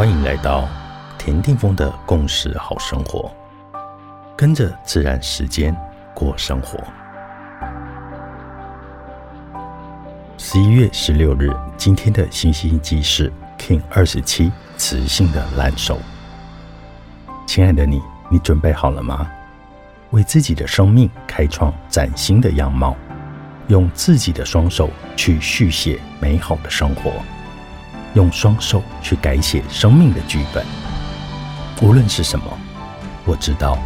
欢迎来到田定峰的共识好生活，跟着自然时间过生活。十一月十六日，今天的星星记是 King 二十七，磁性的蓝手。亲爱的你，你准备好了吗？为自己的生命开创崭新的样貌，用自己的双手去续写美好的生活。用双手去改写生命的剧本，无论是什么，我知道，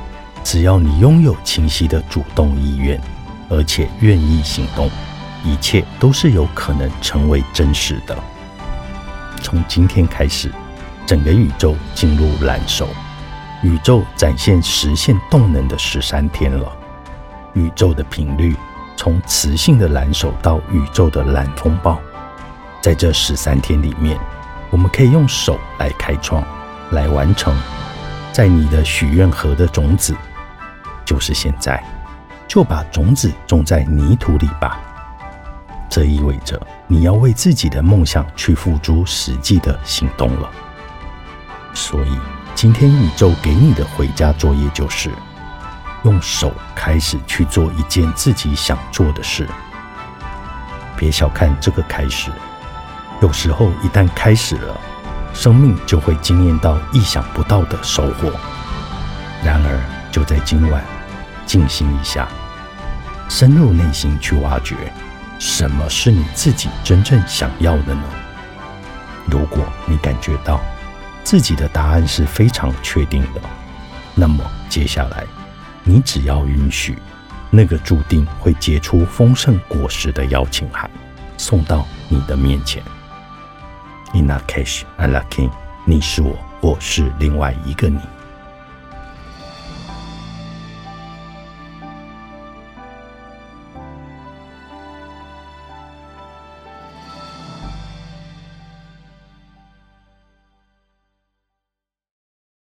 只要你拥有清晰的主动意愿，而且愿意行动，一切都是有可能成为真实的。从今天开始，整个宇宙进入蓝手，宇宙展现实现动能的十三天了。宇宙的频率从磁性的蓝手到宇宙的蓝风暴。在这十三天里面，我们可以用手来开创，来完成。在你的许愿盒的种子，就是现在，就把种子种在泥土里吧。这意味着你要为自己的梦想去付诸实际的行动了。所以，今天宇宙给你的回家作业就是，用手开始去做一件自己想做的事。别小看这个开始。有时候，一旦开始了，生命就会惊艳到意想不到的收获。然而，就在今晚，静心一下，深入内心去挖掘，什么是你自己真正想要的呢？如果你感觉到自己的答案是非常确定的，那么接下来，你只要允许那个注定会结出丰盛果实的邀请函送到你的面前。In that case, I like king。你是我，我是另外一个你。